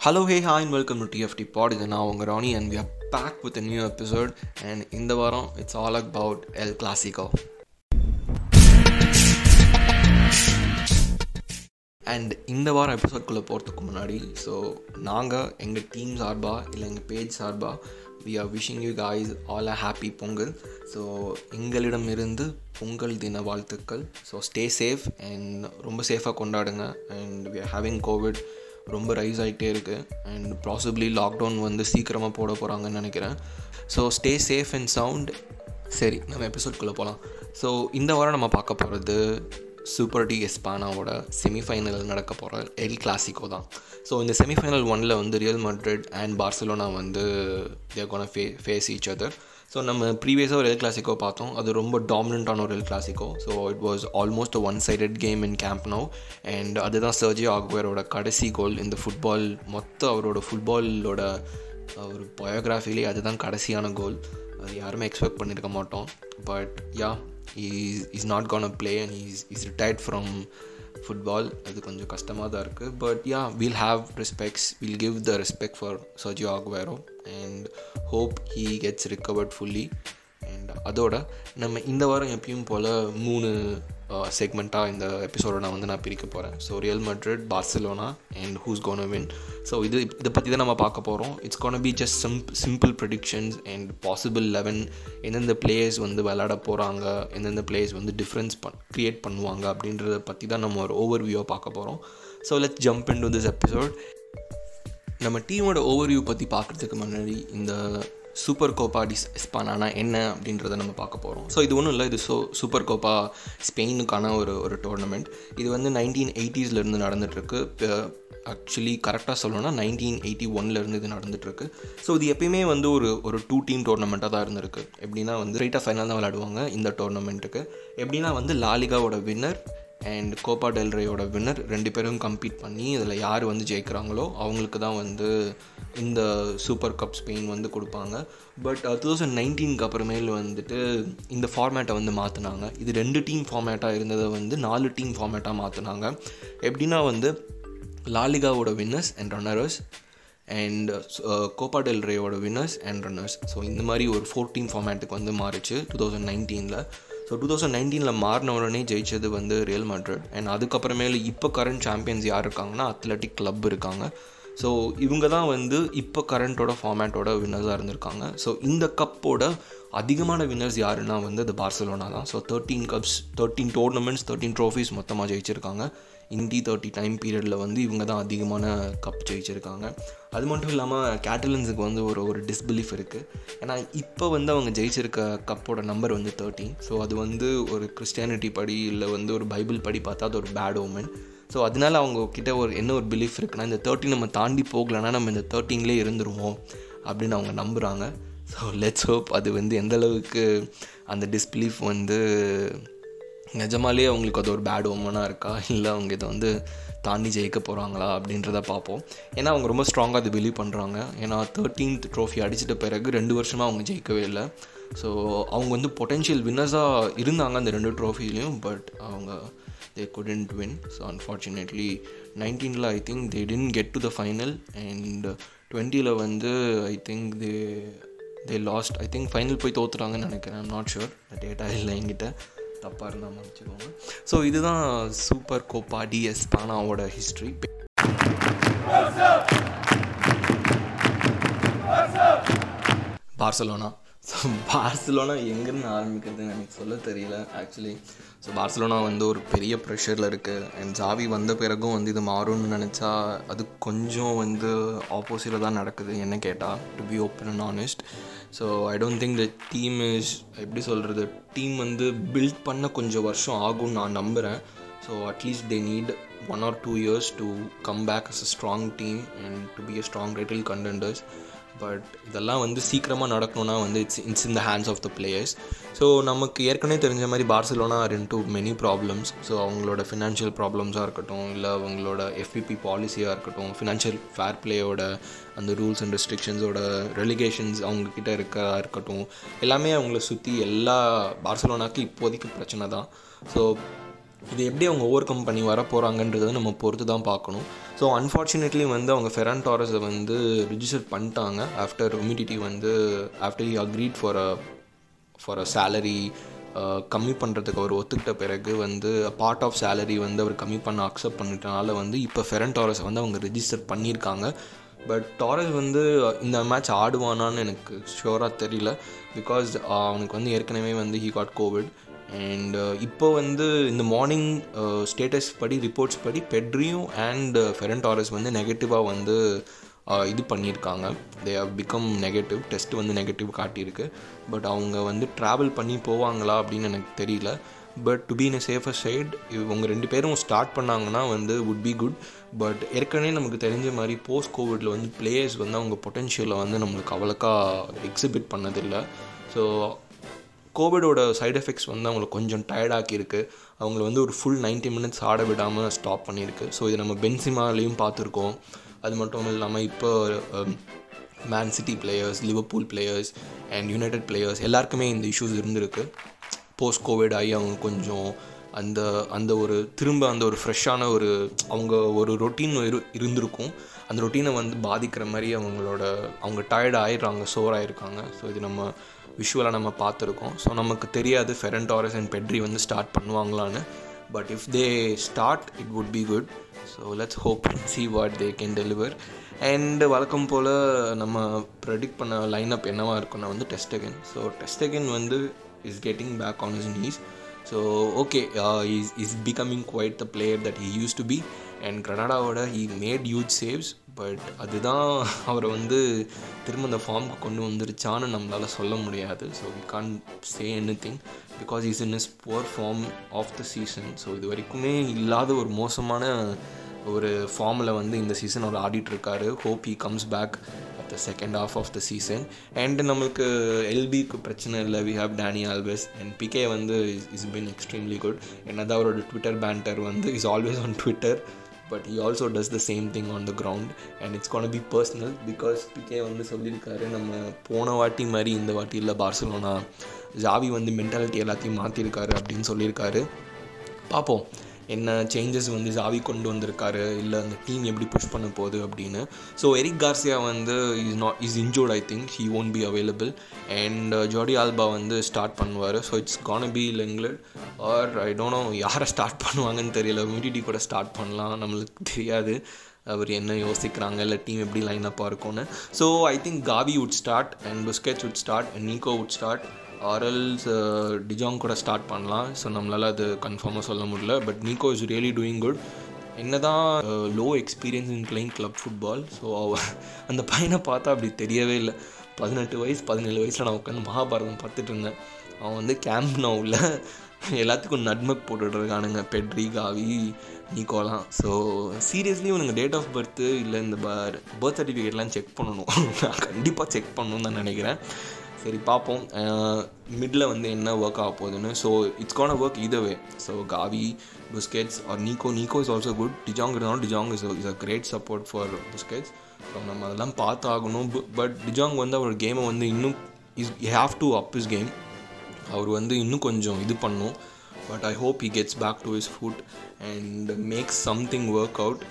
Hello hey hi and welcome to TFT pod இது நான் உங்கள் Rani and we are back with new episode and இந்த வாரம் it's all about El Clasico and இந்த வாரம் எபிசோட்குள்ளே போகிறதுக்கு முன்னாடி ஸோ நாங்கள் எங்கள் டீம் சார்பாக இல்லை எங்கள் பேஜ் சார்பாக we are wishing you guys all a happy Pongal so எங்களிடமிருந்து Pongal தின வாழ்த்துக்கள். ஸோ ஸ்டே சேஃப் அண்ட் ரொம்ப சேஃபாக கொண்டாடுங்க. And we are having covid ரொம்ப ரைஸ் ஆகிட்டே இருக்குது அண்ட் ப்ராசிபிளி லாக்டவுன் வந்து சீக்கிரமாக போட போகிறாங்கன்னு நினைக்கிறேன். So stay safe and sound சரி நம்ம எபிசோட்குள்ளே போகலாம் ஸோ இந்த வாரம் நம்ம பார்க்க போகிறது சூப்பர் டி எஸ்பானாவோட செமிஃபைனல் நடக்க போகிற எல் கிளாசிக்கோ தான். ஸோ இந்த செமிஃபைனல் ஒனில் வந்து ரியல் மட்ரிட் அண்ட் பார்சலோனா வந்து தேர்கோன ஃபே ஃபேஸ் ஈச் அதர் ஸோ நம்ம ப்ரீவியஸாக ஒரு எல் கிளாசிக்கோ பார்த்தோம். அது ரொம்ப டாமினண்ட்டான ஒரு El Clasico so it was almost one sided game in Camp Nou and அதுதான் சர்ஜி ஆக்வேரோட கடைசி கோல் இந்த ஃபுட்பால் மொத்த அவரோட ஃபுட்பாலோட ஒரு பயோகிராஃபிலே அதுதான் கடைசியான கோல் அது யாருமே எக்ஸ்பெக்ட் பண்ணியிருக்க மாட்டோம். But yeah is is not gonna play and is is retired from football அது கொஞ்சம் கஷ்டமாக தான் இருக்குது but yeah will have respects will give the respect for Sergio Aguero and hope he gets recovered fully and அதோட நம்ம இந்த வாரம் எப்பயும் போல் மூணு Uh, செக்மெண்ட்டாக இந்த எபிசோட நான் வந்து நான் பிரிக்க போகிறேன் so Real Madrid Barcelona and who's gonna win so இது இதை பற்றி தான் நம்ம பார்க்க போகிறோம் it's gonna be just sim simple predictions and possible eleven எந்தெந்த பிளேயர்ஸ் வந்து விளையாட போகிறாங்க எந்தெந்த பிளேயர்ஸ் வந்து டிஃப்ரென்ஸ் பண் க்ரியேட் பண்ணுவாங்க அப்படின்றத பற்றி தான் நம்ம ஒரு ஓவர் வியூவாக பார்க்க போகிறோம் so let's jump into this episode நம்ம டீமோட ஓவர்வியூ பற்றி பார்க்குறதுக்கு முன்னாடி இந்த சூப்பர் கோப்பா டிஸ் எஸ்பானானா என்ன அப்படின்றத நம்ம பார்க்க போகிறோம் ஸோ இது ஒன்றும் இல்லை. இது சோ சூப்பர் கோப்பா ஸ்பெயினுக்கான ஒரு ஒரு டோர்னமெண்ட் இது வந்து நைன்டீன் எயிட்டிஸ்லேருந்து நடந்துகிட்ருக்கு ஆக்சுவலி கரெக்டாக சொல்லணும்னா நைன்டீன் எயிட்டி ஒன்லேருந்து இது நடந்துகிட்ருக்கு ஸோ இது எப்பயுமே வந்து ஒரு ஒரு டூ டீம் டோர்னமெண்ட்டாக தான் இருந்திருக்கு. எப்படின்னா வந்து ரைட்டாக ஃபைனல் தான் விளையாடுவாங்க இந்த டோர்னமெண்ட்டுக்கு எப்படின்னா வந்து லாலிகாவோட வின்னர் அண்ட் கோப்பா டெல்ரேயோட வின்னர் ரெண்டு பேரும் கம்பீட் பண்ணி இதில் யார் வந்து ஜெயிக்கிறாங்களோ அவங்களுக்கு தான் வந்து இந்த சூப்பர் கப் ஸ்பெயின் வந்து கொடுப்பாங்க. பட் டூ தௌசண்ட் நைன்டீனுக்கு அப்புறமேல் வந்துட்டு இந்த ஃபார்மேட்டை வந்து மாற்றினாங்க இது ரெண்டு டீம் ஃபார்மேட்டாக இருந்ததை வந்து நாலு டீம் ஃபார்மேட்டாக மாற்றினாங்க எப்படின்னா வந்து லாலிகாவோட winners and runners and Copa del ரேயோட winners and runners so இந்த மாதிரி ஒரு ஃபோர் டீம் ஃபார்மேட்டுக்கு வந்து மாறிச்சு டூ தௌசண்ட் நைன்டீனில் ஸோ டூ தௌசண்ட் நைன்டீனில் மாறின உடனே ஜெயிச்சது வந்து ரியல் மட்ரிட் அண்ட் அதுக்கப்புறமேல இப்போ கரண்ட் சாம்பியன்ஸ் யார் இருக்காங்கன்னா அத்லட்டிக் கிளப் இருக்காங்க. ஸோ இவங்க தான் வந்து இப்போ கரண்ட்டோட ஃபார்மேட்டோட வின்னர்ஸாக இருந்திருக்காங்க. ஸோ இந்த கப்போட அதிகமான வின்னர்ஸ் யாருன்னா வந்து அது பார்சலோனா தான். So thirteen cups thirteen tournaments thirteen trophies மொத்தமாக ஜெயிச்சிருக்காங்க. இந்தி தேர்ட்டி டைம் பீரியடில் வந்து இவங்க தான் அதிகமான கப் ஜெயிச்சிருக்காங்க. அது மட்டும் இல்லாமல் கேட்டலன்ஸுக்கு வந்து ஒரு ஒரு டிஸ்பிலீஃப் இருக்குது ஏன்னா இப்போ வந்து அவங்க ஜெயிச்சிருக்க கப்போட நம்பர் வந்து தேர்ட்டீன் ஸோ அது வந்து ஒரு கிறிஸ்டியானிட்டி படி இல்லை வந்து ஒரு பைபிள் படி பார்த்தா அது ஒரு பேட் ஓமன் ஸோ அதனால அவங்க கிட்ட ஒரு என்ன ஒரு பிலீஃப் இருக்குன்னா இந்த தேர்ட்டின் நம்ம தாண்டி போகலன்னா நம்ம இந்த தேர்ட்டின்லேயே இருந்துருவோம் அப்படின்னு அவங்க நம்புகிறாங்க ஸோ லெட்ஸ் ஹோப் அது வந்து எந்த அளவுக்கு அந்த டிஸ்பிலீஃப் வந்து நிஜமாலே அவங்களுக்கு அது ஒரு பேட் ஓமனாக இருக்கா? இல்லை அவங்க இதை வந்து தாண்டி ஜெயிக்க போகிறாங்களா அப்படின்றத பார்ப்போம். ஏன்னா அவங்க ரொம்ப ஸ்ட்ராங்காக அது பிலீவ் பண்ணுறாங்க ஏன்னா தேர்ட்டீன்த் ட்ரோஃபி அடிச்சிட்ட பிறகு ரெண்டு வருஷமாக அவங்க ஜெயிக்கவே இல்லை. ஸோ அவங்க வந்து பொட்டென்ஷியல் வின்னர்ஸாக இருந்தாங்க அந்த ரெண்டு ட்ரோஃபிலையும் பட் அவங்க they couldn't win so unfortunately நைன்டீனில் I think they didn't get to the final and டுவெண்ட்டியில் வந்து I think they they lost I think final போய் தோத்துறாங்கன்னு நினைக்கிறேன். ஐம் நாட் ஷுர் டேட்டா இல்லை என்கிட்ட. தப்பாக இருந்தால் மன்னிச்சுக்கோங்க. ஸோ இதுதான் சூப்பர் கோப்பா டிஎஸ் பானாவோட ஹிஸ்ட்ரி பார்சலோனா ஸோ பார்சலோனா எங்கேருந்து ஆரம்பிக்கிறதுன்னு எனக்கு சொல்ல தெரியல ஆக்சுவலி ஸோ பார்சலோனா வந்து ஒரு பெரிய ப்ரெஷரில் இருக்குது அண்ட் ஜாவி வந்த பிறகும் வந்து இது மாறும்னு நினச்சா அது கொஞ்சம் வந்து ஆப்போசிட்டில் தான் நடக்குது என்ன கேட்டால் to be open and honest so I don't think the team is எப்படி சொல்கிறது டீம் வந்து பில்ட் பண்ண கொஞ்சம் வருஷம் ஆகும்னு நான் நம்புகிறேன் so at least they need one or two years to come back as a strong team and to be a strong title contenders but இதெல்லாம் வந்து சீக்கிரமாக நடக்கணும்னா வந்து it's it's in the hands of the players so நமக்கு ஏற்கனவே தெரிஞ்ச மாதிரி Barcelona are in too many problems so அவங்களோட ஃபினான்ஷியல் ப்ராப்ளம்ஸாக இருக்கட்டும் இல்லை அவங்களோட எஃபிபி பாலிசியாக இருக்கட்டும் ஃபினான்ஷியல் ஃபேர் பிளேயோட அந்த ரூல்ஸ் அண்ட் ரெஸ்ட்ரிக்ஷன்ஸோட ரெலிகேஷன்ஸ் அவங்கக்கிட்ட இருக்க இருக்கட்டும் எல்லாமே அவங்கள சுற்றி எல்லா பார்சலோனாக்கு இப்போதைக்கு பிரச்சனை தான். ஸோ இது எப்படி அவங்க ஓவர் கம் பண்ணி வர போகிறாங்கன்றதை நம்ம பொறுத்து தான் பார்க்கணும். ஸோ அன்ஃபார்ச்சுனேட்லி வந்து அவங்க ஃபெரான் டாரஸை வந்து ரிஜிஸ்டர் பண்ணிட்டாங்க. ஆஃப்டர் ஹியூமிடிட்டி வந்து after you agreed for a for a salary கம்மி பண்ணுறதுக்கு அவர் ஒத்துக்கிட்ட பிறகு வந்து பார்ட் ஆஃப் சேலரி வந்து அவர் கம்மி பண்ண அக்செப்ட் பண்ணிட்டனால வந்து இப்போ ஃபெரன் டாரஸை வந்து அவங்க ரிஜிஸ்டர் பண்ணியிருக்காங்க. பட் டாரஸ் வந்து இந்த மேட்ச் ஆடுவானான்னு எனக்கு ஷுவராக தெரியல. பிகாஸ் uh, அவனுக்கு வந்து ஏற்கனவே வந்து he got covid and uh, இப்போ வந்து இந்த மார்னிங் ஸ்டேட்டஸ் uh, படி ரிப்போர்ட்ஸ் படி பெட்ரியும் அண்ட் ஃபெரன் டாரஸ் வந்து நெகட்டிவாக வந்து uh, இது பண்ணியிருக்காங்க. They have become negative test வந்து நெகட்டிவ் காட்டியிருக்கு. பட் அவங்க வந்து ட்ராவல் பண்ணி போவாங்களா அப்படின்னு எனக்கு தெரியல. But to be in a safer side இவங்க ரெண்டு பேரும் ஸ்டார்ட் பண்ணாங்கன்னா வந்து வுட் பி குட் பட் ஏற்கனவே நமக்கு தெரிஞ்ச மாதிரி போஸ்ட் கோவிடில் வந்து பிளேயர்ஸ் வந்து அவங்க பொட்டென்ஷியலை வந்து நம்மளுக்கு அவ்வளோக்கா எக்ஸிபிட் பண்ணதில்லை. ஸோ கோவிடோட சைட் எஃபெக்ட்ஸ் வந்து அவங்களுக்கு கொஞ்சம் டயர்டாக்கியிருக்கு அவங்கள வந்து ஒரு ஃபுல் நைன்ட்டி மினிட்ஸ் ஆட விடாமல் ஸ்டாப் பண்ணியிருக்கு. ஸோ இது நம்ம பென்சிமாலையும் பார்த்துருக்கோம். அது மட்டும் இல்லாமல் இப்போ Man City players Liverpool players and United players எல்லாருக்குமே இந்த இஷ்யூஸ் இருந்திருக்கு. போஸ்ட் கோவிட் ஆகி அவங்க கொஞ்சம் அந்த அந்த ஒரு திரும்ப அந்த ஒரு ஃப்ரெஷ்ஷான ஒரு அவங்க ஒரு ரொட்டீன் இரு இருந்திருக்கும். அந்த ரொட்டீனை வந்து பாதிக்கிற மாதிரி அவங்களோட அவங்க டயர்ட் ஆயிடுறாங்க சோர் ஆயிருக்காங்க. ஸோ இது நம்ம விஷுவலாக நம்ம பார்த்துருக்கோம். ஸோ நமக்கு தெரியாது ஃபெரன் டாரஸ் அண்ட் பெட்ரி வந்து start பண்ணுவாங்களான்னு. But if they start it would be good so let's hope see what they can deliver and வழக்கம் போல் நம்ம ப்ரெடிக்ட் பண்ண லைனப் என்னவாக இருக்குன்னா வந்து டெஸ்ட் அகன் ஸோ டெஸ்ட் அகன் வந்து is getting back on is knees so okay is is becoming quite the player that he used to be and கனடாவோட he made huge saves but அதுதான் அவரை வந்து திரும்ப அந்த ஃபார்முக்கு கொண்டு வந்துருச்சான்னு நம்மளால் சொல்ல முடியாது. So we can't say anything because is in is poor form of the season so இது வரைக்குமே இல்லாத ஒரு மோசமான ஒரு ஃபார்மில் வந்து இந்த சீசன் அவர் ஆடிட்டுருக்காரு. Hope he comes back at the second of of the season and நம்மளுக்கு எல்பிக்கு பிரச்சனை இல்லை. We have Dani Alves and Pique வந்து is is been extremely good என்னதான் அவரோட ட்விட்டர் பேண்டர் வந்து is always on Twitter but he also does the same thing on the ground and it's gonna be personal because Pique வந்து சொல்லியிருக்காரு நம்ம போன வாட்டி மாதிரி இந்த வாட்டி இல்லை பார்சலோனா ஜாவி வந்து மென்டாலிட்டி எல்லாத்தையும் மாற்றிருக்காரு அப்படின்னு சொல்லியிருக்காரு. பார்ப்போம் என்ன சேஞ்சஸ் வந்து ஜாவி கொண்டு வந்திருக்காரு? இல்லை அந்த டீம் எப்படி புஷ் பண்ண போகுது அப்படின்னு. ஸோ எரிக் கார்சியா வந்து is not is injured I think he won't be available and Jordi Alba வந்து ஸ்டார்ட் பண்ணுவார். So it's gonna be Lenglet or I don't know யாரை ஸ்டார்ட் பண்ணுவாங்கன்னு தெரியல. மிடிடி கூட ஸ்டார்ட் பண்ணலாம். நம்மளுக்கு தெரியாது. அவர் என்ன யோசிக்கிறாங்க? இல்லை டீம் எப்படி லைன் அப்பாக இருக்கும்னு. So I think Gavi would start and Busquets would start and Nico would start or else de Jong கூட ஸ்டார்ட் பண்ணலாம். ஸோ நம்மளால் அது கன்ஃபார்மாக சொல்ல முடியல. But Nico is really doing good என்ன தான் low experience in playing club football so அந்த பையனை பார்த்தா அப்படி தெரியவே இல்லை. பதினெட்டு வயசு பதினேழு வயசில் நான் உட்காந்து மகாபாரதம் பார்த்துட்டு இருந்தேன். அவன் வந்து கேம்ப் நோவில் எல்லாத்துக்கும் நட்மக் போட்டுட்ருக்கானுங்க பெட்ரி காவி நீக்கோலாம் ஸோ சீரியஸ்லி உனக்கு டேட் ஆஃப் பர்த்து இல்லை இந்த பர்த் சர்டிஃபிகேட்லாம் செக் பண்ணணும். நான் கண்டிப்பாக செக் பண்ணணும்னு தான் நினைக்கிறேன். சரி பார்ப்போம். மிடில் வந்து என்ன ஒர்க் ஆக போகுதுன்னு. ஸோ இட்ஸ் கான் ஒர்க் இதவே so Gavi Busquets or Nico Nico is also good de Jong இருந்தாலும் de Jong is is a great support for Busquets so நம்ம அதெல்லாம் பார்த்து ஆகணும் பட் டிஜாங் வந்து அவர் கேமை வந்து இன்னும் is have to up is game அவர் வந்து இன்னும் கொஞ்சம் இது பண்ணும். But I hope he gets back to his foot and makes something work out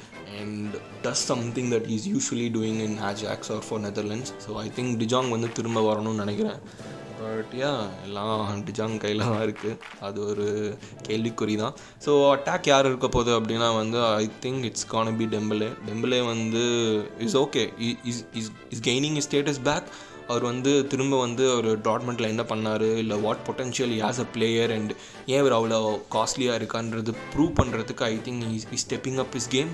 and does something that is usually doing in Ajax or for Netherlands so I think de Jong வந்து திரும்ப வரணும்னு நினைக்கிறேன். But yeah எல்லாம் டிஜாங் கையில் தான் இருக்குது அது ஒரு கேள்விக்குறி தான். ஸோ அட்டாக் யார் இருக்க போகுது அப்படின்னா வந்து I think it's gonna be Dembele Dembele வந்து is okay is is is gaining is status back அவர் வந்து திரும்ப வந்து அவர் டாட்மெண்ட்டில் என்ன பண்ணார்? இல்லை what potential as a player and ஏன் அவர் அவ்வளோ காஸ்ட்லியாக இருக்கான்றது ப்ரூவ் பண்ணுறதுக்கு I think is is stepping up is game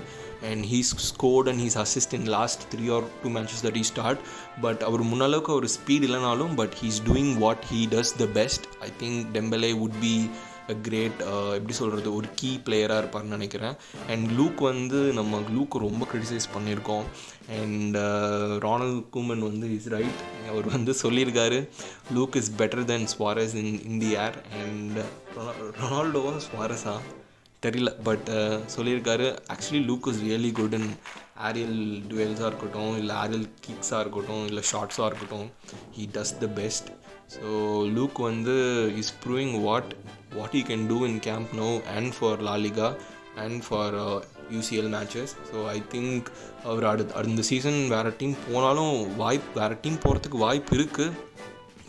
and he's scored and he's assist in last three or two matches that he start but அவர் முன்னளவுக்கு ஒரு speed இல்லைனாலும் but he's doing what he does the best I think Dembele would be great uh, எப்படி சொல்கிறது ஒரு key பிளேயராக இருப்பார்னு நினைக்கிறேன். And look வந்து நம்ம லூக் ரொம்ப க்ரிட்டிசைஸ் பண்ணியிருக்கோம். அண்ட் ரானல் கூமன் வந்து இஸ் ரைட் அவர் வந்து சொல்லியிருக்காரு Luuk is better then Suarez in in the air and ரொனால்டோவா ஸ்வாரஸா தெரியல. பட் uh, சொல்லியிருக்காரு actually Luuk is really good in aerial டுவெல்ஸாக இருக்கட்டும் இல்லை ஆரியல் கிக்ஸாக இருக்கட்டும் இல்லை ஷார்ட்ஸாக இருக்கட்டும். He does the best so Luuk வந்து is proving what what you can do in Camp Nou and for La Liga and for UCL matches so I think அவர் அடு அடுத்த சீசன் வேறு டீம் போனாலும் வாய்ப்பு வேறு டீம் போகிறதுக்கு வாய்ப்பு இருக்குது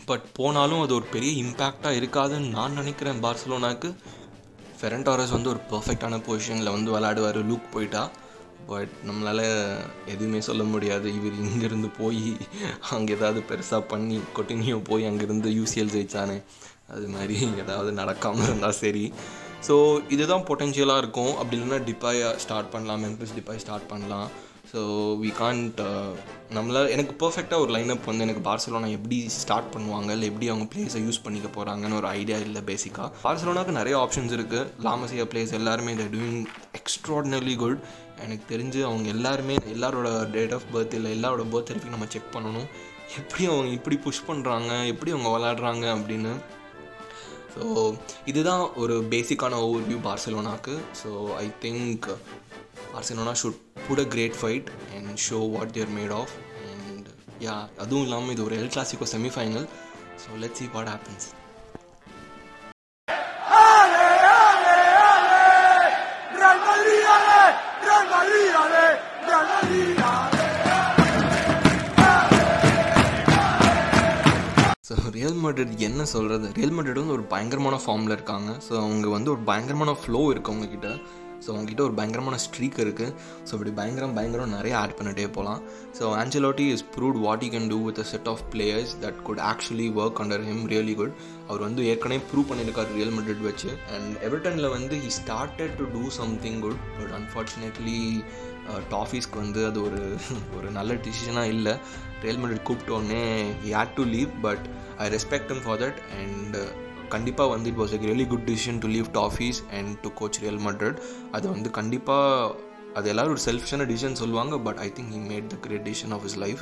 பட் போனாலும் அது ஒரு பெரிய இம்பேக்டாக இருக்காதுன்னு நான் நினைக்கிறேன் பார்சலோனாக்கு. ஃபெரண்டாரஸ் வந்து ஒரு பர்ஃபெக்டான பொசிஷனில் வந்து விளையாடுவார். லூக் போயிட்டா. பட் நம்மளால் எதுவுமே சொல்ல முடியாது. இவர் இங்கேருந்து போய் அங்கே ஏதாவது பெருசாக பண்ணி கொட்டினியோ போய் அங்கேருந்து யூசிஎல் ஜெயிச்சானே. அது மாதிரி ஏதாவது நடக்காமல் இருந்தால் சரி. ஸோ இதுதான் பொட்டென்ஷியலாக இருக்கும். அப்படி இல்லைன்னா டிப்பாய் ஸ்டார்ட் பண்ணலாம். மெம்பர்ஸ் டிப்பாய் ஸ்டார்ட் பண்ணலாம். ஸோ வி கான்ட் நம்மளால் எனக்கு பர்ஃபெக்டாக ஒரு லைனப் வந்து எனக்கு பார்சலோனா எப்படி ஸ்டார்ட் பண்ணுவாங்க? இல்லை எப்படி அவங்க பிளேஸை யூஸ் பண்ணிக்க போகிறாங்கன்னு ஒரு ஐடியா இல்லை பேசிக்காக பார்சலோனாக்கு நிறைய ஆப்ஷன்ஸ் இருக்குது லாமசியா பிளேஸ் எல்லாருமே இதை டூயிங் எக்ஸ்ட்ராடினரி குட் எனக்கு தெரிஞ்சு அவங்க எல்லாருமே எல்லாரோட டேட் ஆஃப் பர்த் இல்லை எல்லாரோட பர்த் சர்டிஃபிகேட் நம்ம செக் பண்ணணும். எப்படி அவங்க இப்படி புஷ் பண்ணுறாங்க எப்படி அவங்க விளாடுறாங்க அப்படின்னு. ஸோ இதுதான் ஒரு பேசிக்கான overview பார்சலோனாக்கு. So I think Barcelona should put a great fight and show what they're made of and yeah அதுவும் இல்லாமல் இது ஒரு El Clasico semifinal so let see what happens so Real Madrid என்ன சொல்கிறது real Madrid வந்து ஒரு பயங்கரமான ஃபார்மில் இருக்காங்க. ஸோ அவங்க வந்து ஒரு பயங்கரமான ஃப்ளோ இருக்குது அவங்கக்கிட்ட ஸோ அவங்ககிட்ட ஒரு பயங்கரமான ஸ்ட்ரீக் இருக்குது ஸோ இப்படி பயங்கரம் பயங்கரம் நிறைய ஆட் பண்ணிட்டே போகலாம் so Ancelotti is proved what you can do with a set of players that good actually work under him really good அவர் வந்து ஏற்கனவே ப்ரூவ் பண்ணியிருக்கார் ரியல் மெட்ரிட் வச்சு. அண்ட் எவர்டனில் வந்து he started to do something good but unfortunately டாஃபீஸ்க்கு வந்து அது ஒரு ஒரு நல்ல டிசிஷனாக இல்லை. Real Madrid கூப்பிட்டோடனே had to leave but I respect for that and கண்டிப்பாக வந்து it was a really good decision to leave toffees and to coach Real Madrid அது வந்து கண்டிப்பாக அது எல்லோரும் ஒரு செல்ஃபிஷான டிசிஷன் சொல்லுவாங்க but I think he made the great decision of his life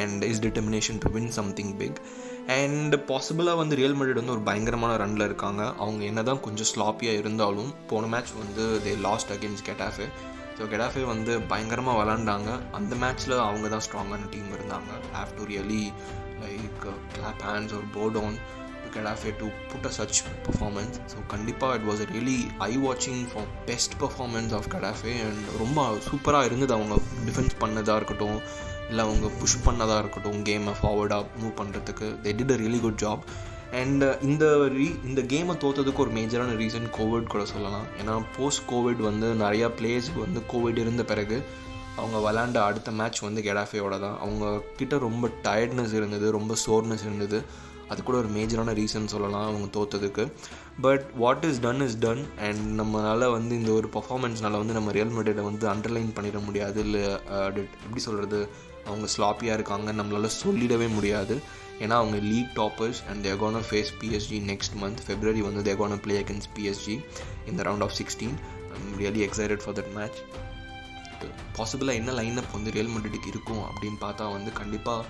and his determination to win something big and பாசிபிளாக வந்து real Madrid வந்து ஒரு பயங்கரமான ரனில் இருக்காங்க. அவங்க என்ன தான் கொஞ்சம் ஸ்லாப்பியாக இருந்தாலும் போன மேட்ச் வந்து they lost against Getafe so Getafe வந்து பயங்கரமாக விளாண்டாங்க அந்த மேட்ச்சில் அவங்க தான் ஸ்ட்ராங்கான டீம் இருந்தாங்க have to really like clap hands ஒரு board on Getafe to put a such performance so கண்டிப்பாக இட் வாஸ் ரியலி ஐ வாட்சிங் for best performance of Getafe and ரொம்ப சூப்பராக இருந்தது அவங்க டிஃபென்ஸ் பண்ணதாக இருக்கட்டும் இல்லை அவங்க புஷ் பண்ணதாக இருக்கட்டும் கேமை ஃபார்வர்டாக மூவ் பண்ணுறதுக்கு they did a really good job and இந்த ரீ இந்த கேமை தோற்றதுக்கு ஒரு மேஜரான ரீசன் கோவிட் கூட சொல்லலாம். ஏன்னா போஸ்ட் கோவிட் வந்து நிறையா பிளேயர்ஸ்க்கு வந்து கோவிட் இருந்த பிறகு அவங்க விளாண்ட அடுத்த மேட்ச் வந்து கெடாஃபேயோட தான் அவங்க கிட்ட ரொம்ப டயர்ட்னஸ் இருந்தது ரொம்ப சோர்னஸ் இருந்தது. அது கூட ஒரு மேஜரான ரீசன் சொல்லலாம் அவங்க தோற்றதுக்கு but what is done is done and நம்மளால் வந்து இந்த ஒரு பர்ஃபார்மன்ஸ்னால வந்து நம்ம ரியல் மெடியை வந்து அண்டர்லைன் பண்ணிட முடியாது. இல்லை எப்படி சொல்கிறது அவங்க ஸ்லாப்பியாக இருக்காங்க நம்மளால் சொல்லிடவே முடியாது. ஏன்னா அவங்க league toppers and they face PSG next month February வந்து தேர் பிளே அகேன்ஸ் பிஎஸ்ஜி இந்த round of sixteen I'm really excited for that match பாசிபிளாக என்ன லைன் அப் வந்து ரியல் மட்ரிட்டுக்கு இருக்கும் அப்படின்னு பார்த்தா வந்து கண்டிப்பாக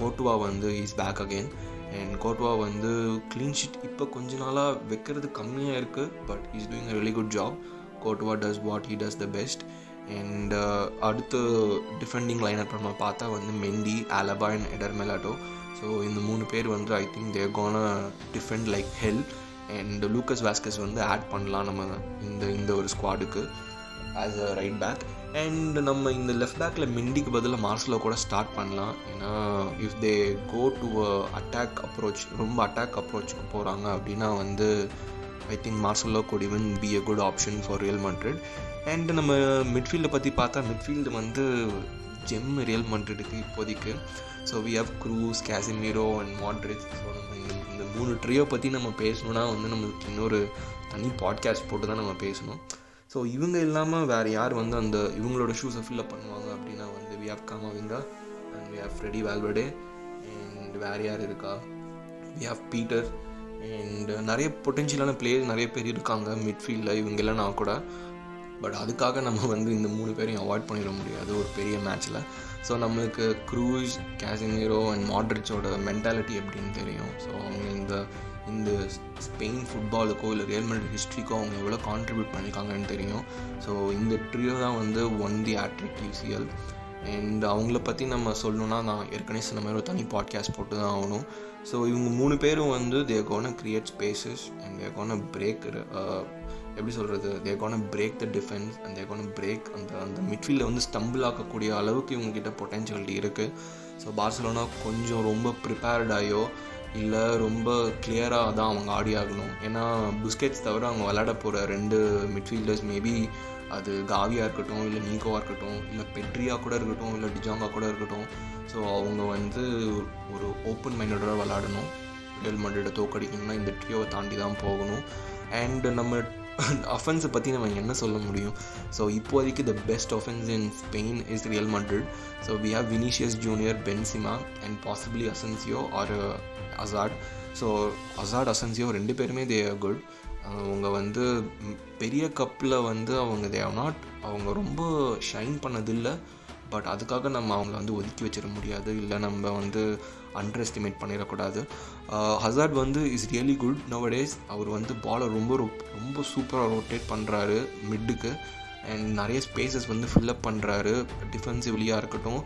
கோட்டுவா வந்து is back again and Courtois வந்து க்ளீன் ஷீட் இப்போ கொஞ்ச நாளாக வைக்கிறது கம்மியாக இருக்குது but is doing a very good job Courtois does what he does the best and அடுத்து டிஃபெண்டிங் லைனப் நம்ம பார்த்தா வந்து Mendy Alaba and Eder Militao so இந்த மூணு பேர் வந்து I think they're gonna defend like hell and Lucas Vazquez வந்து add பண்ணலாம் நம்ம இந்த இந்த ஒரு ஸ்குவாடுக்கு as a right back and நம்ம இந்த லெஃப்ட் பேக்கில் மிண்டிக்கு பதிலாக மார்சலோ கூட ஸ்டார்ட் பண்ணலாம். ஏன்னா if they go to attack approach ரொம்ப அட்டாக் அப்ரோச்சுக்கு போகிறாங்க அப்படின்னா வந்து I think Marcelo could even be a good option for Real Madrid and நம்ம மிட்ஃபீல்டை பற்றி பார்த்தா மிட்ஃபீல்டு வந்து ஜெம் ரியல் மட்ரிடுக்கு இப்போதைக்கு. So we have Kroos Casemiro and Modric so நம்ம இந்த இந்த மூணு ட்ரியோ பற்றி நம்ம பேசணுன்னா வந்து நம்மளுக்கு இன்னொரு தனி பாட்காஸ்ட் போட்டு தான் நம்ம பேசணும். ஸோ இவங்க இல்லாமல் வேறு யார் வந்து அந்த இவங்களோட ஷூஸை ஃபில்லப் பண்ணுவாங்க அப்படின்னா வந்து we have Camavinga and we have Freddie Valverde and வேறு யார் இருக்கா? வி ஹவ் பீட்டர் அண்ட் நிறைய பொட்டென்ஷியலான பிளேயர் நிறைய பேர் இருக்காங்க மிட்ஃபீல்டில் இவங்க இல்லைனா கூட. பட் அதுக்காக நம்ம வந்து இந்த மூணு பேரையும் அவாய்ட் பண்ணிட முடியாது. ஒரு பெரிய மேட்ச்சில் ஸோ நம்மளுக்கு க்ரூஸ் கேசிமீரோ அண்ட் மாட்ரிச்சோட மென்டாலிட்டி எப்படின்னு தெரியும். ஸோ அவங்க இந்த இந்த ஸ்பெயின் ஃபுட்பாலுக்கோ இல்லை ரியல் ஹிஸ்ட்ரிக்கோ அவங்க எவ்வளோ கான்ட்ரிபியூட் பண்ணியிருக்காங்கன்னு தெரியும். ஸோ இந்த ட்ரியோ தான் வந்து won the hattrick UCL and அவங்கள பற்றி நம்ம சொல்லணுன்னா நான் ஏற்கனவே சொன்ன மாதிரி ஒரு தனி பாட்காஸ்ட் போட்டு தான் ஆகணும். ஸோ இவங்க மூணு பேரும் வந்து they gonna create spaces and they gonna break எப்படி சொல்கிறது they gonna break the defence and they gonna break அந்த அந்த மிட்ஃபீல்டில் வந்து ஸ்டம்பிள் ஆக்கக்கூடிய அளவுக்கு இவங்ககிட்ட பொட்டென்ஷியாலிட்டி இருக்குது ஸோ பார்சலோனா கொஞ்சம் ரொம்ப ப்ரிப்பேர்டாயோ இல்லை ரொம்ப கிளியராக தான் அவங்க ஆடி ஆகணும். ஏன்னா புஸ்கெட்ஸ் தவிர அவங்க விளையாட போகிற ரெண்டு மிட்ஃபீல்டர்ஸ் மேபி அது காவியாக இருக்கட்டும் இல்லை நீக்கோவாக இருக்கட்டும் இல்லை பெட்ரியா கூட இருக்கட்டும் இல்லை டிஜாங்கா கூட இருக்கட்டும். ஸோ அவங்க வந்து ஒரு ஓப்பன் மைண்டடோட விளாடணும் ரியல் மண்டோட தோக்கடிக்கணும்னா இந்த ட்ரியோவை தாண்டி தான் போகணும். அண்டு நம்ம அஃபென்ஸை பற்றி நம்ம என்ன சொல்ல முடியும்? ஸோ இப்போதைக்கு the best offence in Spain is Real Madrid so we have Vinicius Junior Benzema and possibly Asensio or Hazard so Hazard Asensio ரெண்டு பேருமே தே ஆர் குட் அவங்க வந்து பெரிய கப்பில் வந்து அவங்க தே ஆர் நாட் அவங்க ரொம்ப ஷைன் பண்ணதில்லை. பட் அதுக்காக நம்ம அவங்கள வந்து ஒதுக்கி வச்சிட முடியாது. இல்லை நம்ம வந்து அண்டர் எஸ்டிமேட் பண்ணிடக்கூடாது ஹசார்ட் வந்து is really good nowadays அவர் வந்து பாலை ரொம்ப ரொம்ப சூப்பராக ரொட்டேட் பண்ணுறாரு மிட்டுக்கு அண்ட் நிறைய ஸ்பேசஸ் வந்து ஃபில்லப் பண்ணுறாரு டிஃபென்சிவ்லியாக இருக்கட்டும்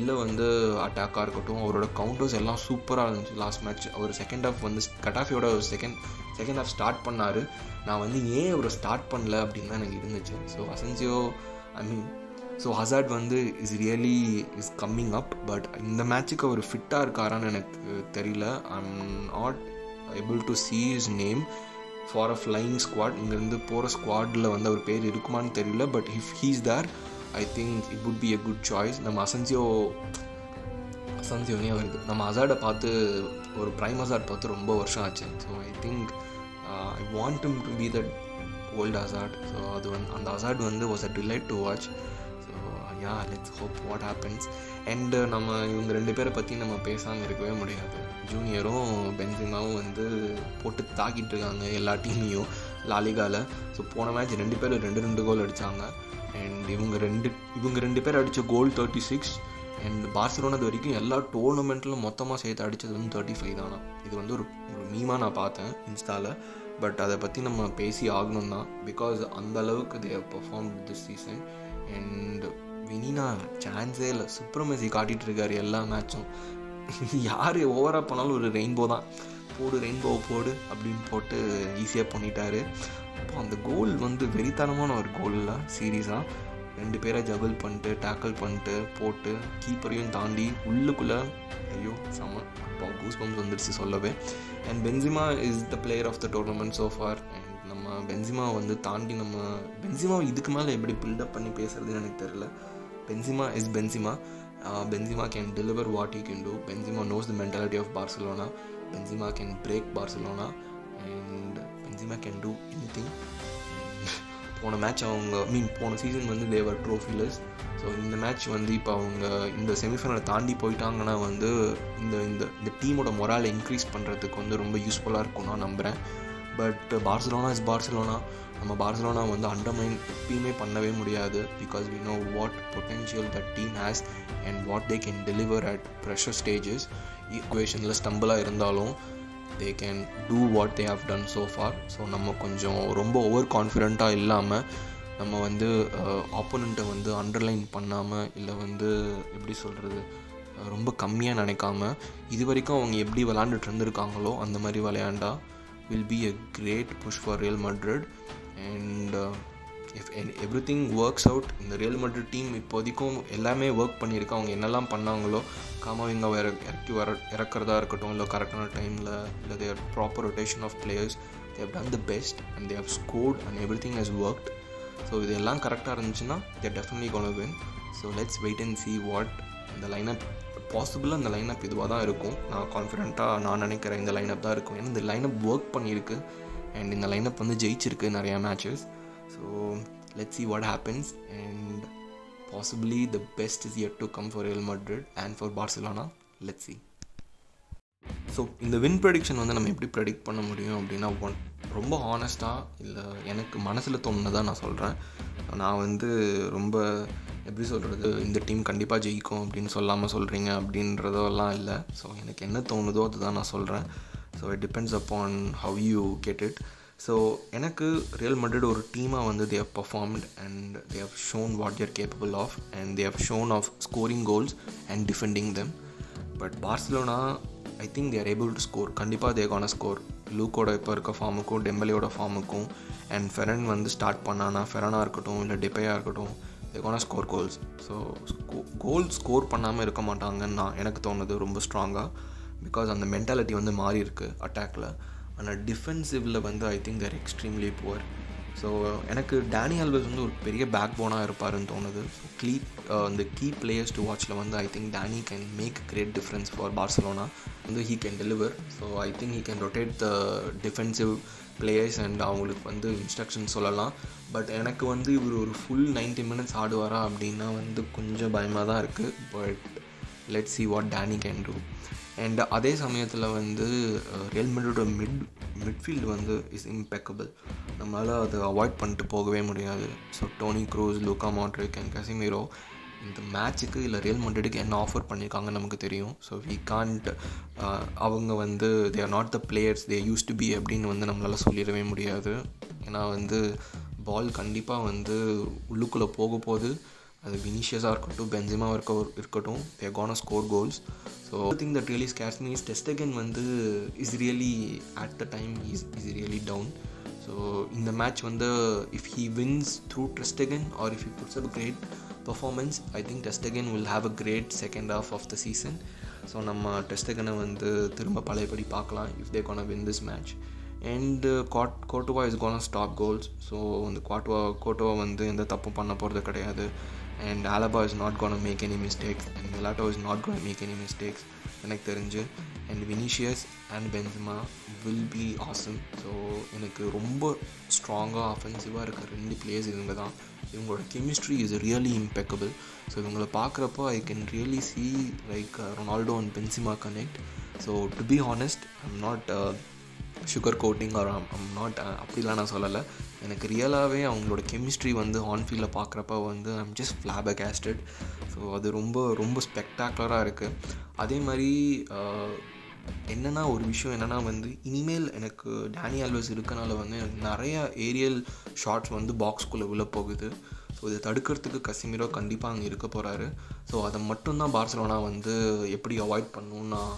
இல்லை வந்து அட்டாக்காக இருக்கட்டும் அவரோட கவுண்டர்ஸ் எல்லாம் சூப்பராக இருந்துச்சு. லாஸ்ட் மேட்ச் அவர் செகண்ட் ஹாஃப் வந்து கட்டாஃபியோட செகண்ட் செகண்ட் ஹாஃப் ஸ்டார்ட் பண்ணார். நான் வந்து ஏன் அவரை ஸ்டார்ட் பண்ணல அப்படின்னு தான் எனக்கு இருந்துச்சு. So Asensio I mean so Hazard வந்து is really is coming up but இந்த மேட்ச்சுக்கு அவர் ஃபிட்டாக இருக்காரான்னு எனக்கு தெரியல. I am not able to see his name for a flying squad இங்கேருந்து போகிற ஸ்குவாடில் வந்து அவர் பேர் இருக்குமான்னு தெரியல but if he's there I think it would be a good choice நம்ம அசன்சியோ அசன்சியோனே வருது நம்ம அசார்டை பார்த்து ஒரு ப்ரைம் அசாட் பார்த்து ரொம்ப வருஷம் ஆச்சு. So I think I want to be that old Hazard so அது வந்து அந்த அசார்ட் வந்து was a delight to watch so yeah let's hope what happens and நம்ம இவங்க ரெண்டு பேரை பற்றி நம்ம பேசாமல் இருக்கவே முடியாது. ஜூனியரும் பென்சிமாவும் வந்து போட்டு தாக்கிட்டு இருக்காங்க எல்லா டீமையும் லாலிகாவில் ஸோ போன மேட்ச் ரெண்டு பேரும் ரெண்டு ரெண்டு கோல் அடித்தாங்க அண்ட் இவங்க ரெண்டு இவங்க ரெண்டு பேர் அடித்த goal thirty six and Barcelona இது வரைக்கும் எல்லா டோர்னமெண்ட்டிலும் மொத்தமாக சேர்த்து அடித்தது வந்து தேர்ட்டி ஃபைவ் தானா. இது வந்து ஒரு ஒரு மீமாக நான் பார்த்தேன் இன்ஸ்டாவில் பட் அதை பற்றி நம்ம பேசி ஆகணும் தான் பிகாஸ் அந்த அளவுக்கு they perform this season and வினினா சான்ஸே இல்லை. சுப்ரமசி காட்டிகிட்டு இருக்காரு எல்லா மேட்சும் யார் ஓவராக போனாலும் ஒரு ரெயின்போ தான். போடு ரெயின்போவை போடு அப்படின்னு போட்டு ஈஸியாக பண்ணிட்டாரு. அப்போ அந்த கோல் வந்து வெறித்தனமான ஒரு கோலில் சீரியஸாக ரெண்டு பேரை ஜபிள் பண்ணிட்டு டேக்கிள் பண்ணிட்டு போட்டு கீப்பரையும் தாண்டி உள்ளுக்குள்ளே ஐயோ செம்ம அப்போ கூஸ் பம்ஸ் வந்துடுச்சு சொல்லவே. And Benzema is the player of the tournament so far and நம்ம பென்சிமா வந்து தாண்டி நம்ம பென்சிமா இதுக்கு மேலே எப்படி பில்டப் பண்ணி பேசுறதுன்னு எனக்கு தெரில Benzema is Benzema Benzema can deliver what you can do Benzema knows the mentality of Barcelona Benzema can break Barcelona and Benzema can do anything போன மேட்ச் அவங்க மீன் போன சீசன் வந்து தேவர் ட்ரோஃபிலஸ் ஸோ இந்த மேட்ச் வந்து இப்போ அவங்க இந்த செமிஃபைனலை தாண்டி போயிட்டாங்கன்னா வந்து இந்த இந்த இந்த டீமோட மொராலை இன்க்ரீஸ் பண்ணுறதுக்கு வந்து ரொம்ப யூஸ்ஃபுல்லாக இருக்கும் நான் நம்புகிறேன் பட் பார்சலோனா இஸ் பார்சலோனா நம்ம பார்சலோனா வந்து அண்டர்மைன் எப்பயுமே பண்ணவே முடியாது because we know what potential that team has and what they can deliver at pressure stages ஈக்குவேஷனில் ஸ்டம்பிளாக இருந்தாலும் they can do what they have done so far so நம்ம கொஞ்சம் ரொம்ப ஓவர் கான்ஃபிடெண்ட்டாக இல்லாமல் நம்ம வந்து ஆப்போனண்ட்டை வந்து அண்டர்லைன் பண்ணாமல் இல்லை வந்து எப்படி சொல்கிறது ரொம்ப கம்மியாக நினைக்காம இது வரைக்கும் அவங்க எப்படி விளாண்டுட்டு இருந்திருக்காங்களோ அந்த மாதிரி விளையாண்டா will be a great push for Real Madrid and if everything works out இந்த ரியல் மட்ரிட் டீம் இப்போதைக்கும் எல்லாமே ஒர்க் பண்ணியிருக்கு. அவங்க என்னெல்லாம் பண்ணாங்களோ காமாவிங்க வேற இறக்கி வர இறக்குறதா இருக்கட்டும் இல்லை கரெக்டான டைமில் இல்லை their proper rotation of players they've done the best and they've scored and everything has worked so இது எல்லாம் கரெக்டாக இருந்துச்சுன்னா they're definitely gonna win so let's wait and see what இந்த லைனப் பாசிபிளாக இந்த லைனப் இதுவாக தான் இருக்கும். நான் கான்ஃபிடென்ட்டாக நான் நினைக்கிறேன் இந்த லைனப் தான் இருக்கும். ஏன்னா இந்த லைனப் ஒர்க் பண்ணியிருக்கு. அண்ட் இந்த லைனப் வந்து ஜெயிச்சிருக்கு நிறையா matches so let see what happens and possibly the best is yet to come for Real Madrid and for Barcelona let see so இந்த வின் ப்ரெடிக்ஷன் வந்து நம்ம எப்படி ப்ரெடிக்ட் பண்ண முடியும் அப்படின்னா ஒன் ரொம்ப ஹானஸ்ட்டாக இல்லை எனக்கு மனசில் தோணுனதாக நான் சொல்கிறேன் நான் வந்து ரொம்ப எப்படி சொல்கிறது இந்த டீம் கண்டிப்பாக ஜெயிக்கும் அப்படின்னு சொல்லாமல் சொல்கிறீங்க அப்படின்றதெல்லாம் இல்லை. ஸோ எனக்கு என்ன தோணுதோ அதுதான் நான் சொல்கிறேன் so it depends upon how you get it so எனக்கு ரியல் மட்ரிட் ஒரு டீமாக வந்து they have performed and they have shown what they're capable of and they have shown of scoring goals and defending them but Barcelona I think they're able to score கண்டிப்பாக they gonna score லூக்கோட இப்போ இருக்க ஃபார்முக்கும் டெம்பலியோட ஃபார்முக்கும் and Ferran வந்து start பண்ணானா ஃபெரனாக இருக்கட்டும் இல்லை டிப்பையாக இருக்கட்டும் they gonna score goals so goal score பண்ணாமல் இருக்க மாட்டாங்கன்னு நான் எனக்கு தோணுது ரொம்ப ஸ்ட்ராங்காக பிகாஸ் அந்த மென்டாலிட்டி வந்து மாறி இருக்குது அட்டாக்ல ஆனால் டிஃபென்சிவில் வந்து I think they're extremely poor so எனக்கு டேனி ஆல்வஸ் வந்து ஒரு பெரிய பேக் போனாக இருப்பாருன்னு தோணுது. ஸோ க்ளீ இந்த கீ பிளேயர்ஸ் டு வாட்சில் வந்து I think Dani can make great difference for Barcelona வந்து he can deliver so I think he can rotate the defensive players and அவங்களுக்கு வந்து இன்ஸ்ட்ரக்ஷன் சொல்லலாம். பட் எனக்கு வந்து இவர் ஒரு ஃபுல் நைன்டி மினிட்ஸ் ஆடுவாரா அப்படின்னா வந்து கொஞ்சம் பயமாக தான் இருக்குது but let see what Danny can do and அதே சமயத்தில் வந்து ரியல் மெட்ரோட மிட் மிட்ஃபீல்டு வந்து இஸ் இம்பெக்கபிள் நம்மளால் அதை அவாய்ட் பண்ணிட்டு போகவே முடியாது. So Toni Kroos Luka Modric and Casemiro இந்த மேட்ச்சுக்கு இல்லை ரியல் மண்ட்ரிடுக்கு என்ன ஆஃபர் பண்ணியிருக்காங்கன்னு நமக்கு தெரியும். ஸோ வி கான்ட் அவங்க வந்து they are not the players they used to be அப்படின்னு வந்து நம்மளால் சொல்லிடவே முடியாது. ஏன்னா வந்து பால் கண்டிப்பாக வந்து உள்ளுக்குள்ளே போக போது அது வினிஷியஸாக இருக்கட்டும் பென்சிமாக இருக்க இருக்கட்டும் they can score goals so think that really scares means is test again வந்து is really at the time is is really down so இந்த மேட்ச் வந்து if he wins through test again or if he puts up great performance I think test again will have a great second half of the season so நம்ம test அகனை வந்து திரும்ப பழையபடி பார்க்கலாம் if they can win this match and code Courtois is gonna stop goals so அந்த Courtois Courtois வந்து எந்த தப்பும் பண்ண போகிறது கிடையாது. And Alaba is not gonna make any mistakes and விளாட்டோ is not gonna make any mistakes எனக்கு தெரிஞ்சு. And Vinicius and Benzema will be awesome so எனக்கு ரொம்ப ஸ்ட்ராங்காக அஃபென்சிவாக இருக்க ரெண்டு பிளேயர்ஸ் இவங்க தான். இவங்களோட chemistry is really impeccable so இவங்களை பார்க்குறப்போ I can really see like Ronaldo and Benzema connect so to be honest I'm not sugar coating or I'm not அப்படிலாம் நான் சொல்லலை. எனக்கு ரியலாகவே அவங்களோட கெமிஸ்ட்ரி வந்து ஆன்ஃபீல்டில் பார்க்குறப்ப வந்து I'm just flabbergasted so அது ரொம்ப ரொம்ப ஸ்பெக்டாக்குலராக இருக்குது அதே மாதிரி uh, என்னென்னா ஒரு விஷயம் என்னென்னா வந்து இனிமேல் எனக்கு டேனி ஆல்வஸ் இருக்கனால வந்து எனக்கு நிறைய ஏரியல் ஷார்ட்ஸ் வந்து பாக்ஸ்குள்ளே உள்ள போகுது. ஸோ இதை தடுக்கிறதுக்கு கசிமிரோ கண்டிப்பாக அங்கே இருக்க போகிறாரு ஸோ அதை மட்டும்தான் பார்சலோனா வந்து எப்படி அவாய்ட் பண்ணணும்னு நான்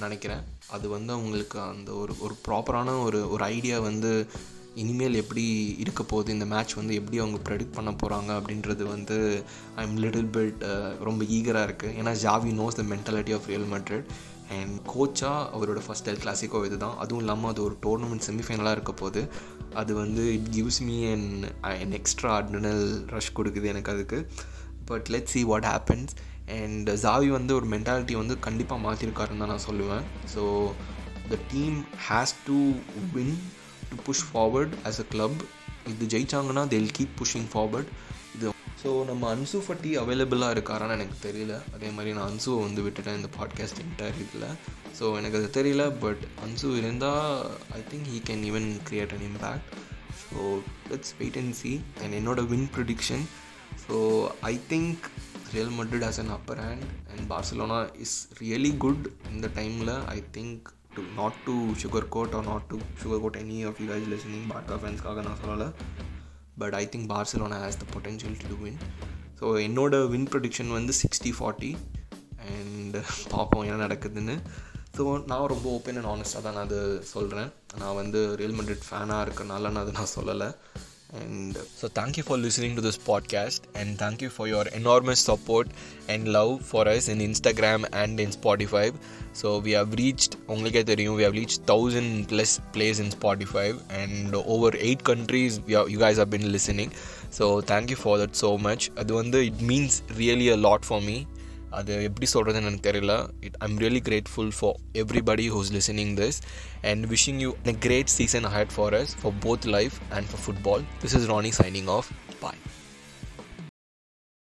நினைக்கிறேன். அது வந்து அவங்களுக்கு அந்த ஒரு ஒரு ப்ராப்பரான ஒரு ஒரு ஐடியா வந்து இனிமேல் எப்படி இருக்க போகுது இந்த மேட்ச் வந்து எப்படி அவங்க ப்ரெடிக்ட் பண்ண போகிறாங்க அப்படின்றது வந்து ஐ எம் லிட்டில் பிட் ரொம்ப ஈகராக இருக்குது ஏன்னா Xavi knows the mentality of Real Madrid and கோச்சாக அவரோட ஃபஸ்ட் எல் கிளாசிக்கோ இது தான் அதுவும் இல்லாமல் அது ஒரு டோர்னமெண்ட் செமிஃபைனலாக இருக்க போது அது வந்து it gives me and an extra adrenaline rush கொடுக்குது எனக்கு அதுக்கு. But let see what happens and Xavi வந்து ஒரு மென்டாலிட்டி வந்து கண்டிப்பாக மாற்றிருக்காருன்னு தான் நான் சொல்லுவேன். So the team has to win to push forward as a club இது ஜெயிச்சாங்கன்னா தேல் கீப் புஷிங் ஃபார்வர்ட் இது ஸோ நம்ம அன்சு ஃபட்டி அவைலபிளாக இருக்காரான்னு எனக்கு தெரியல. அதே மாதிரி நான் அன்சுவை வந்து விட்டுட்டேன் இந்த பாட்காஸ்ட் என்டையர் இதில். ஸோ எனக்கு அது தெரியல பட் அன்சு இருந்தால் I think he can even create an impact so let's wait and see and என்னோட win prediction so I think Real Madrid has an upper hand and Barcelona is really good இந்த டைமில் I think to not to sugar coat or not to sugar coat any of you guys listening Barca ஃபேன்ஸ்க்காக நான் சொல்லலை. But I think Barcelona has the potential to win so என்னோட win production வந்து sixty forty and பார்ப்போம் என்ன நடக்குதுன்னு. So நான் ரொம்ப open and ஆனஸ்ட்டாக தான் நான் அது சொல்கிறேன் நான் வந்து ரியல் மட்ரிட் ஃபேனாக இருக்கனால நான் அதை நான் சொல்லலை. And uh, so, thank you for listening to this podcast, and thank you for your enormous support and love for us in Instagram and in Spotify. So, we have reached only get the we have reached thousand plus plays in Spotify, and over eight countries you guys have been listening. So, thank you for that so much. It means really a lot for me. அது எப்படி சொல்கிறதுன்னு எனக்கு தெரியல it I'm really grateful for everybody who's listening this and wishing you a great season ahead for us for both life and for football this is ronnie signing off bye